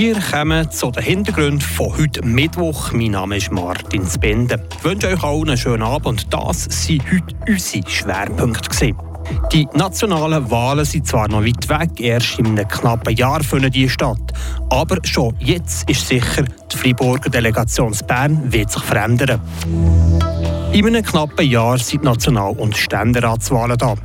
Wir kommen zu den Hintergründen von heute Mittwoch. Mein Name ist Martin Spende. Ich wünsche euch allen einen schönen Abend. Das waren heute unsere Schwerpunkte. Die nationalen Wahlen sind zwar noch weit weg, erst in einem knappen Jahr finden die statt. Aber schon jetzt ist sicher, die Freiburger Delegation Bern wird sich verändern. In einem knappen Jahr sind National- und Ständeratswahlen da.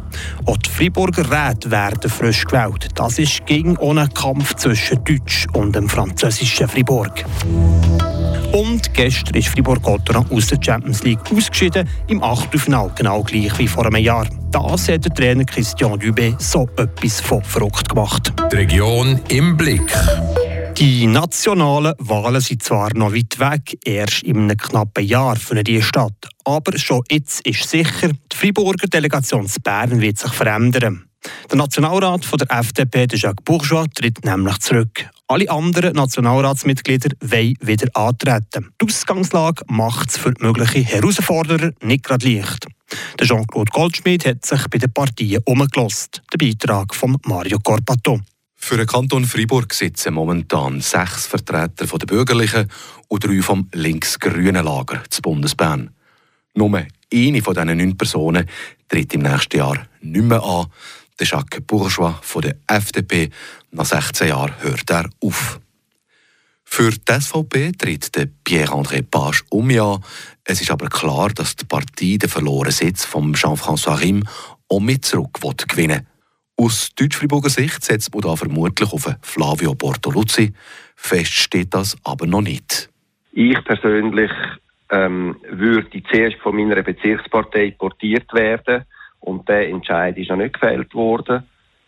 Auch die Freiburger Räte werden frisch gewählt. Das ist gegen ohne Kampf zwischen Deutsch und dem französischen Fribourg. Und gestern ist Fribourg-Gotteron aus der Champions League ausgeschieden, im Achtelfinale, genau gleich wie vor einem Jahr. Das hat der Trainer Christian Dubé so etwas von verrückt gemacht. Die Region im Blick. Die nationalen Wahlen sind zwar noch weit weg, erst in einem knappen Jahr für die Stadt. Aber schon jetzt ist sicher, die Freiburger Delegation zu Bern wird sich verändern. Der Nationalrat von der FDP, Jacques Bourgeois, tritt nämlich zurück. Alle anderen Nationalratsmitglieder wollen wieder antreten. Die Ausgangslage macht es für mögliche Herausforderer nicht gerade leicht. Der Jean-Claude Goldschmidt hat sich bei den Partien umgelost. Der Beitrag von Mario Corpato. Für den Kanton Freiburg sitzen momentan sechs Vertreter der bürgerlichen und drei vom links-grünen Lager zu Bundesbahn. Nur eine von diesen neun Personen tritt im nächsten Jahr nicht mehr an. Der Jacques Bourgeois von der FDP. Nach 16 Jahren hört er auf. Für die SVP tritt Pierre-André Page um ja. Es ist aber klar, dass die Partei den verlorenen Sitz von Jean-François Rim auch mit zurück gewinnen will. Aus Deutsch-Friburger Sicht setzt man da vermutlich auf Flavio Bortoluzzi. Fest steht das aber noch nicht. Ich persönlich ähm, würde zuerst von meiner Bezirkspartei portiert werden und der Entscheid ist noch nicht gefällt worden.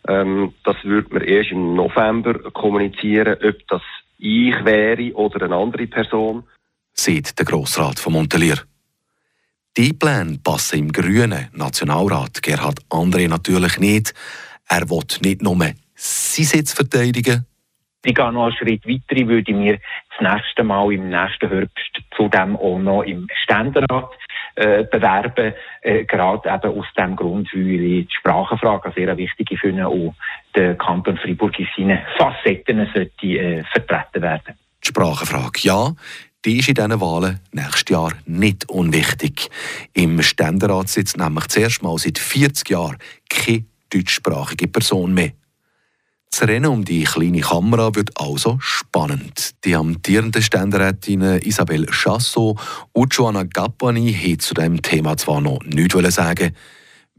Ähm, das würde man erst im November kommunizieren, ob das ich wäre oder eine andere Person. Sieht der Grossrat von Montelier. Die Pläne passen im grünen Nationalrat Gerhard André natürlich nicht. Er will nicht nur seinen Sitz verteidigen. Ich gehe noch einen Schritt weiter. Ich würde mir das nächste Mal im nächsten Herbst zudem auch noch im Ständerat äh, bewerben. Äh, gerade eben aus dem Grund, weil ich die Sprachenfrage sehr wichtig finde und der Kanton Freiburg in seinen Facetten sollte äh, vertreten werden. Die Sprachenfrage, ja. Die ist in diesen Wahlen nächstes Jahr nicht unwichtig. Im Ständerat sitzt nämlich zuerst mal seit 40 Jahren keine deutschsprachige Person mehr. Das Rennen um die kleine Kamera wird also spannend. Die amtierenden Ständerätinnen Isabel Chassot und Joanna Gappani haben zu diesem Thema zwar noch nichts sagen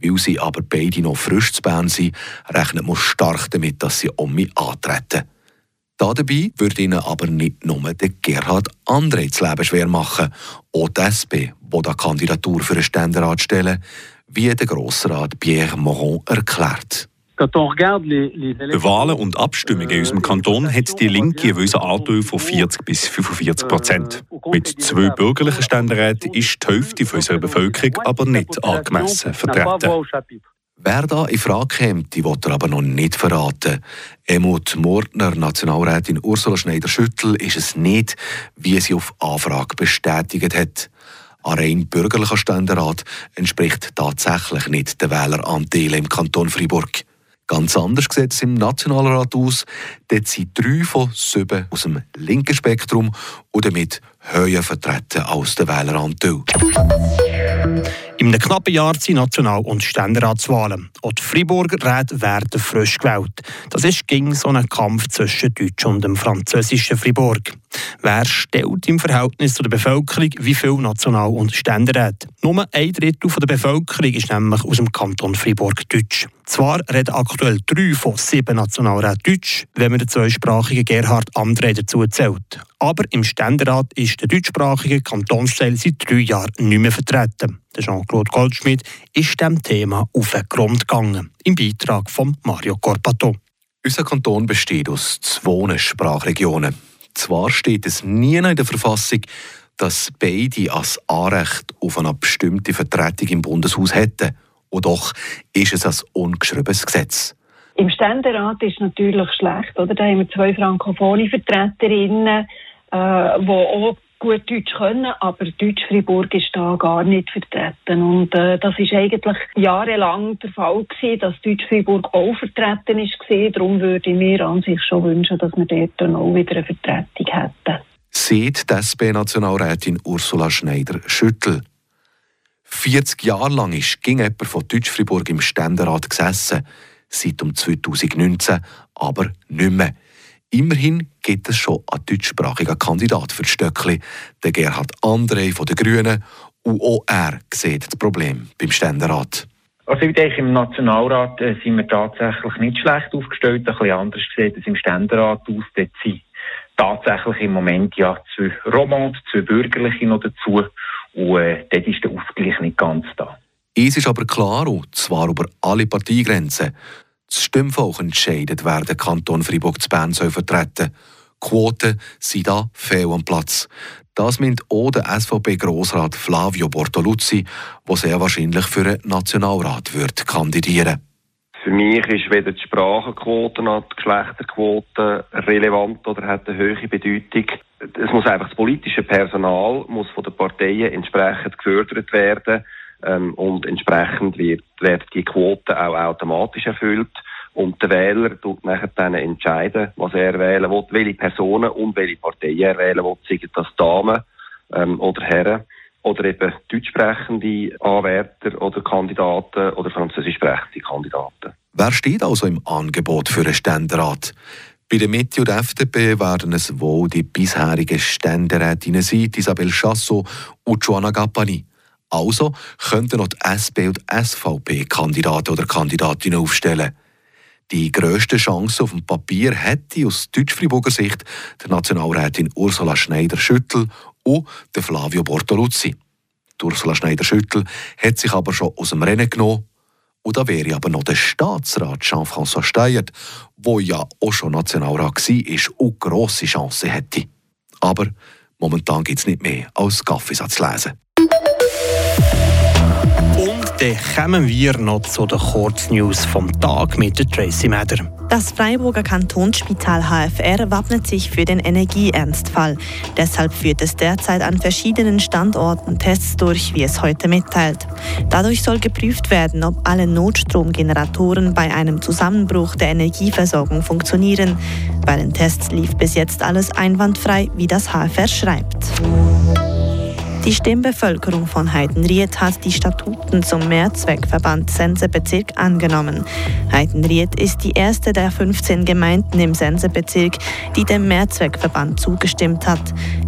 weil sie aber beide noch frisch zu Bern sind, rechnet man stark damit, dass sie um mich antreten. Da dabei würde ihnen aber nicht nur der Gerhard André das Leben schwer machen, auch die SP, die die Kandidatur für den Ständerat stellen, wie der Grossrat Pierre Moron erklärt. Wahlen und Abstimmungen in unserem Kanton hat die Linke einen Anteil von 40 bis 45 Prozent. Mit zwei bürgerlichen Ständeräten ist die Hälfte unserer Bevölkerung aber nicht angemessen vertreten. Wer da in Frage kommt, die wird er aber noch nicht verraten. Emut Mordner, Nationalrätin Ursula Schneider-Schüttel, ist es nicht, wie sie auf Anfrage bestätigt hat. Ein rein bürgerlicher Ständerat entspricht tatsächlich nicht den Wähleranteil im Kanton Freiburg. Ganz anders sieht es im Nationalrat aus. Dort sind drei von sieben aus dem linken Spektrum und damit höher vertreten als der Wähleranteil. In einem knappen Jahr sind National- und Ständeratswahlen. Auch die Freiburger Räte werden frisch gewählt. Das ist gegen so einen Kampf zwischen Deutsch und dem französischen Fribourg. Wer stellt im Verhältnis zu der Bevölkerung wie viel National- und Ständeräte? Nur ein Drittel der Bevölkerung ist nämlich aus dem Kanton Fribourg Deutsch. Zwar reden aktuell drei von sieben Nationalräten Deutsch, wenn man den zweisprachigen Gerhard André dazu zählt. Aber im Ständerat ist der deutschsprachige Kantonsteil seit drei Jahren nicht mehr vertreten. Jean-Claude Goldschmidt ist dem Thema auf den Grund gegangen. Im Beitrag von Mario Corpato. Unser Kanton besteht aus zwei Sprachregionen. Zwar steht es nie in der Verfassung, dass beide als Anrecht auf eine bestimmte Vertretung im Bundeshaus hätten. Und doch ist es ein ungeschriebenes Gesetz. Im Ständerat ist es natürlich schlecht, oder? Da haben wir zwei frankophone Vertreterinnen, äh, die auch gut Deutsch können, aber Deutsch Fribourg ist da gar nicht vertreten. Und äh, das ist eigentlich jahrelang der Fall gewesen, dass Deutsch Fribourg auch vertreten ist gewesen. Darum würde ich mir an sich schon wünschen, dass wir dort dann auch wieder eine Vertretung hätten. Sieht die SP-Nationalrätin Ursula Schneider-Schüttel. 40 Jahre lang ist ging jemand von Deutsch Fribourg im Ständerat gesessen, seit um 2019 aber nicht mehr. Immerhin gibt es schon einen deutschsprachigen Kandidat für Stöckli, der Gerhard André von den Grünen. Und auch er sieht das Problem beim Ständerat. Also ich denke, im Nationalrat äh, sind wir tatsächlich nicht schlecht aufgestellt. Ein bisschen anders sieht es im Ständerat aus. Dort sind tatsächlich im Moment ja zwei Romans, zwei Bürgerliche noch dazu. Und äh, dort ist der Ausgleich nicht ganz da. Es ist aber klar, und zwar über alle Parteigrenzen, das Stimmvolk entscheidet, wer den Kanton Freiburg zu Bern soll vertreten Quoten sind da fehl am Platz. Das meint auch der SVP-Grossrat Flavio Bortoluzzi, der sehr wahrscheinlich für einen Nationalrat wird kandidieren Für mich ist weder die Sprachenquote noch die Geschlechterquote relevant oder hat eine höhere Bedeutung. Es muss einfach das politische Personal muss von den Parteien entsprechend gefördert werden ähm, und entsprechend wird, wird die Quote auch automatisch erfüllt. Und der Wähler tut nachher dann entscheiden, was er wählen will, welche Personen und welche Parteien er wählen will, seien das Damen ähm, oder Herren oder eben deutschsprechende Anwärter oder Kandidaten oder französisch sprechende Kandidaten. Wer steht also im Angebot für einen Ständerat? Bei der Mitte und der FDP werden es wohl die bisherigen Ständerätinnen sein, Isabel Chassot und Joanna Gappani. Also könnten noch die SP und SVP Kandidaten oder Kandidatinnen aufstellen. Die grösste Chance auf dem Papier hätte aus Deutsch-Friburger Sicht der Nationalrätin Ursula Schneider-Schüttel und der Flavio Bortoluzzi. Die Ursula Schneider-Schüttel hat sich aber schon aus dem Rennen genommen. Und da wäre aber noch der Staatsrat Jean-François Steyert, der ja auch schon Nationalrat war und grosse Chancen hätte. Aber momentan gibt es nicht mehr als Kaffeesatz lesen. Dann kommen wir noch zu den Kurznews vom Tag mit der Tracy Meder. Das Freiburger Kantonsspital HFR wappnet sich für den Energieernstfall. Deshalb führt es derzeit an verschiedenen Standorten Tests durch, wie es heute mitteilt. Dadurch soll geprüft werden, ob alle Notstromgeneratoren bei einem Zusammenbruch der Energieversorgung funktionieren. Bei den Tests lief bis jetzt alles einwandfrei, wie das HFR schreibt. Die Stimmbevölkerung von Heidenried hat die Statuten zum Mehrzweckverband Sensebezirk angenommen. Heidenried ist die erste der 15 Gemeinden im Sensebezirk, die dem Mehrzweckverband zugestimmt hat.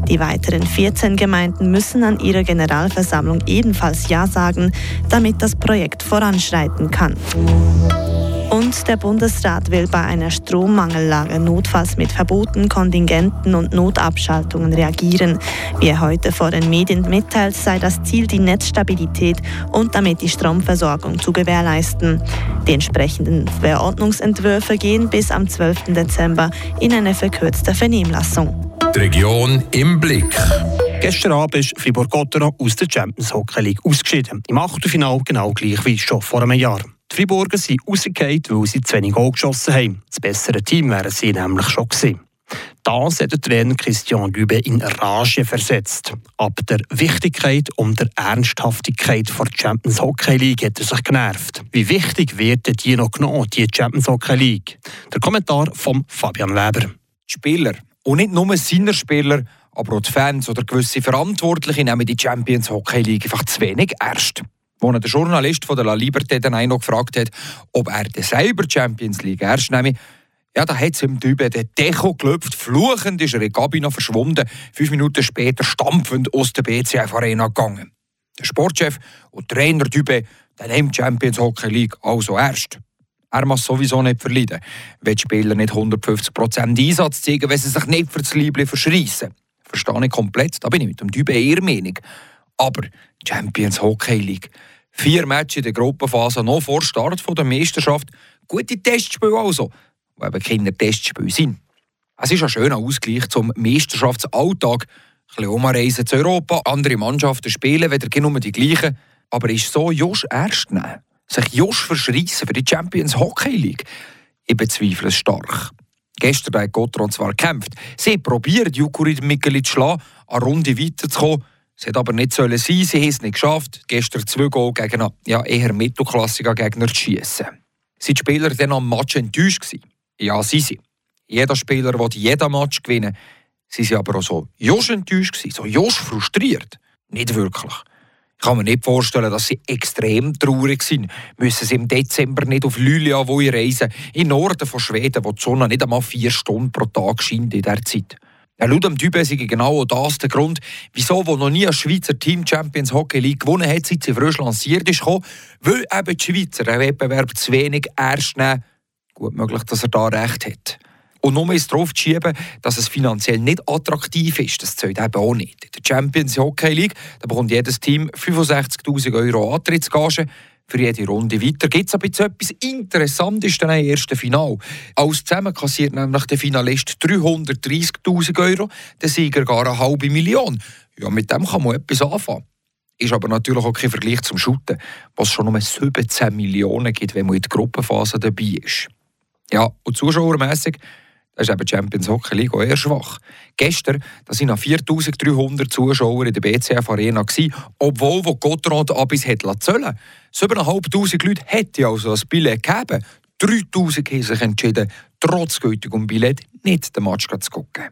Die weiteren 14 Gemeinden müssen an ihrer Generalversammlung ebenfalls Ja sagen, damit das Projekt voranschreiten kann. Und der Bundesrat will bei einer Strommangellage notfalls mit Verboten, Kontingenten und Notabschaltungen reagieren. Wie er heute vor den Medien mitteilt, sei das Ziel die Netzstabilität und damit die Stromversorgung zu gewährleisten. Die entsprechenden Verordnungsentwürfe gehen bis am 12. Dezember in eine verkürzte Vernehmlassung. Die Region im Blick. Gestern Abend ist Fribourg-Gotteron aus der Champions Hockey League ausgeschieden. Im Achtelfinale genau gleich wie schon vor einem Jahr. Die Friburger sind rausgefallen, weil sie zu wenig Goal geschossen haben. Das bessere Team wären sie nämlich schon gewesen. Das hat der Trainer Christian Lübe in Rage versetzt. Ab der Wichtigkeit und der Ernsthaftigkeit der Champions Hockey League hat er sich genervt. Wie wichtig wird die noch genommen, die Champions Hockey League? Der Kommentar von Fabian Weber. Die Spieler, und nicht nur seine Spieler, aber auch die Fans oder gewisse Verantwortliche nehmen die Champions Hockey League einfach zu wenig ernst wo der Journalist von der La Liberté dann auch noch gefragt hat, ob er den selber Champions League erst nehme. Ja, da hat es ihm Dübe den Deko gelöpft. Fluchend ist er in die Kabine verschwunden. Fünf Minuten später stampfend aus der BCF Arena gegangen. Der Sportchef und Trainer Dübe, der nimmt Champions Hockey League also erst. Er muss sowieso nicht verleiden, wenn die Spieler nicht 150% Einsatz zeigen, wenn sie sich nicht für das Liebling verschreissen. Verstehe ich komplett, da bin ich mit dem Dübe eher Meinung. Aber Champions Hockey League, Vier Matches in der Gruppenphase noch vor Start der Meisterschaft. Gute Testspiele also, die eben keine Testspiele sind. Es ist ein schöner Ausgleich zum Meisterschaftsalltag. Ein bisschen umreisen zu Europa, andere Mannschaften spielen, wieder nur die gleichen. Aber ist so Josh ernst nehmen? Sich Josh verschreissen für die Champions Hockey League? Ich bezweifle es stark. Gestern hat Gotron zwar gekämpft. Sie probiert Jukurit Mikkeli zu schlagen, eine Runde weiterzukommen. Es hätte aber nicht sollen sein, sie haben es nicht geschafft, gestern zwei Goal gegen einen ja, eher mittelklassigen Gegner zu schießen. Sind die Spieler dann am Match enttäuscht gewesen? Ja, sie sind. Jeder Spieler will jeden Match gewinnen. Sie sind aber auch so Josch enttäuscht gewesen, so Josch frustriert. Nicht wirklich. Ich kann mir nicht vorstellen, dass sie extrem traurig sind. Müssen sie im Dezember nicht auf Luleå reisen, in Norden von Schweden, wo die Sonne nicht einmal vier Stunden pro Tag scheint in dieser Zeit. Ja, laut dem ist genau das der Grund, wieso wo noch nie ein Schweizer Team Champions Hockey League gewonnen hat, seit sie frisch lanciert ist, gekommen, weil eben die Schweizer den Wettbewerb zu wenig ernst nehmen. Gut möglich, dass er da recht hat. Und nur ist darauf zu schieben, dass es finanziell nicht attraktiv ist, das zählt eben auch nicht. In der Champions Hockey League da bekommt jedes Team 65'000 Euro Antrittsgage. Für jede Runde weiter gibt es aber etwas Interessantes dann im ersten Final. Alles zusammen kassiert nämlich der Finalist 330'000 Euro, der Sieger gar eine halbe Million. Ja, mit dem kann man etwas anfangen. Ist aber natürlich auch kein Vergleich zum Shooten, was schon um 17 Millionen gibt, wenn man in der Gruppenphase dabei ist. Ja, und zuschauermässig das ist eben Champions Hockey League eher schwach. Gestern waren noch 4300 Zuschauer in der BCF Arena, obwohl wo Gottrand Abis hat zählen 7'500 Leute hätte also das Billett gegeben. 3000 haben sich entschieden, trotz gültigem Billett nicht den Match zu gucken.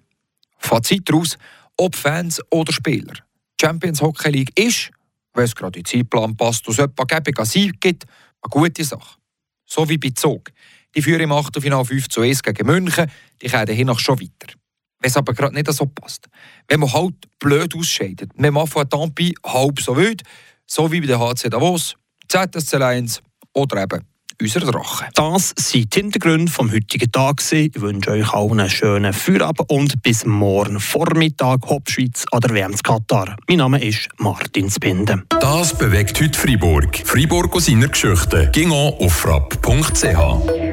Fazit daraus, ob Fans oder Spieler. Champions Hockey League ist, wenn es gerade in den Zeitplan passt und es etwa Sieg gibt, eine gute Sache. So wie bei Zug. Die führen im Achtelfinale 5 zu 1 gegen München. Die kommen dahin noch schon weiter. Wenn es aber gerade nicht so passt. Wenn man halt blöd ausscheidet. Wir machen Tampi halb so wild, so wie bei der HC Davos, ZSC 1 oder eben unser Drache. Das sind die Hintergründe vom heutigen Tag. Ich wünsche euch allen einen schönen Feierabend und bis morgen Vormittag Hauptschweiz an der WM Katar. Mein Name ist Martin Spinde. Das bewegt heute Freiburg. Freiburg aus seiner Geschichte. Ging auf frapp.ch.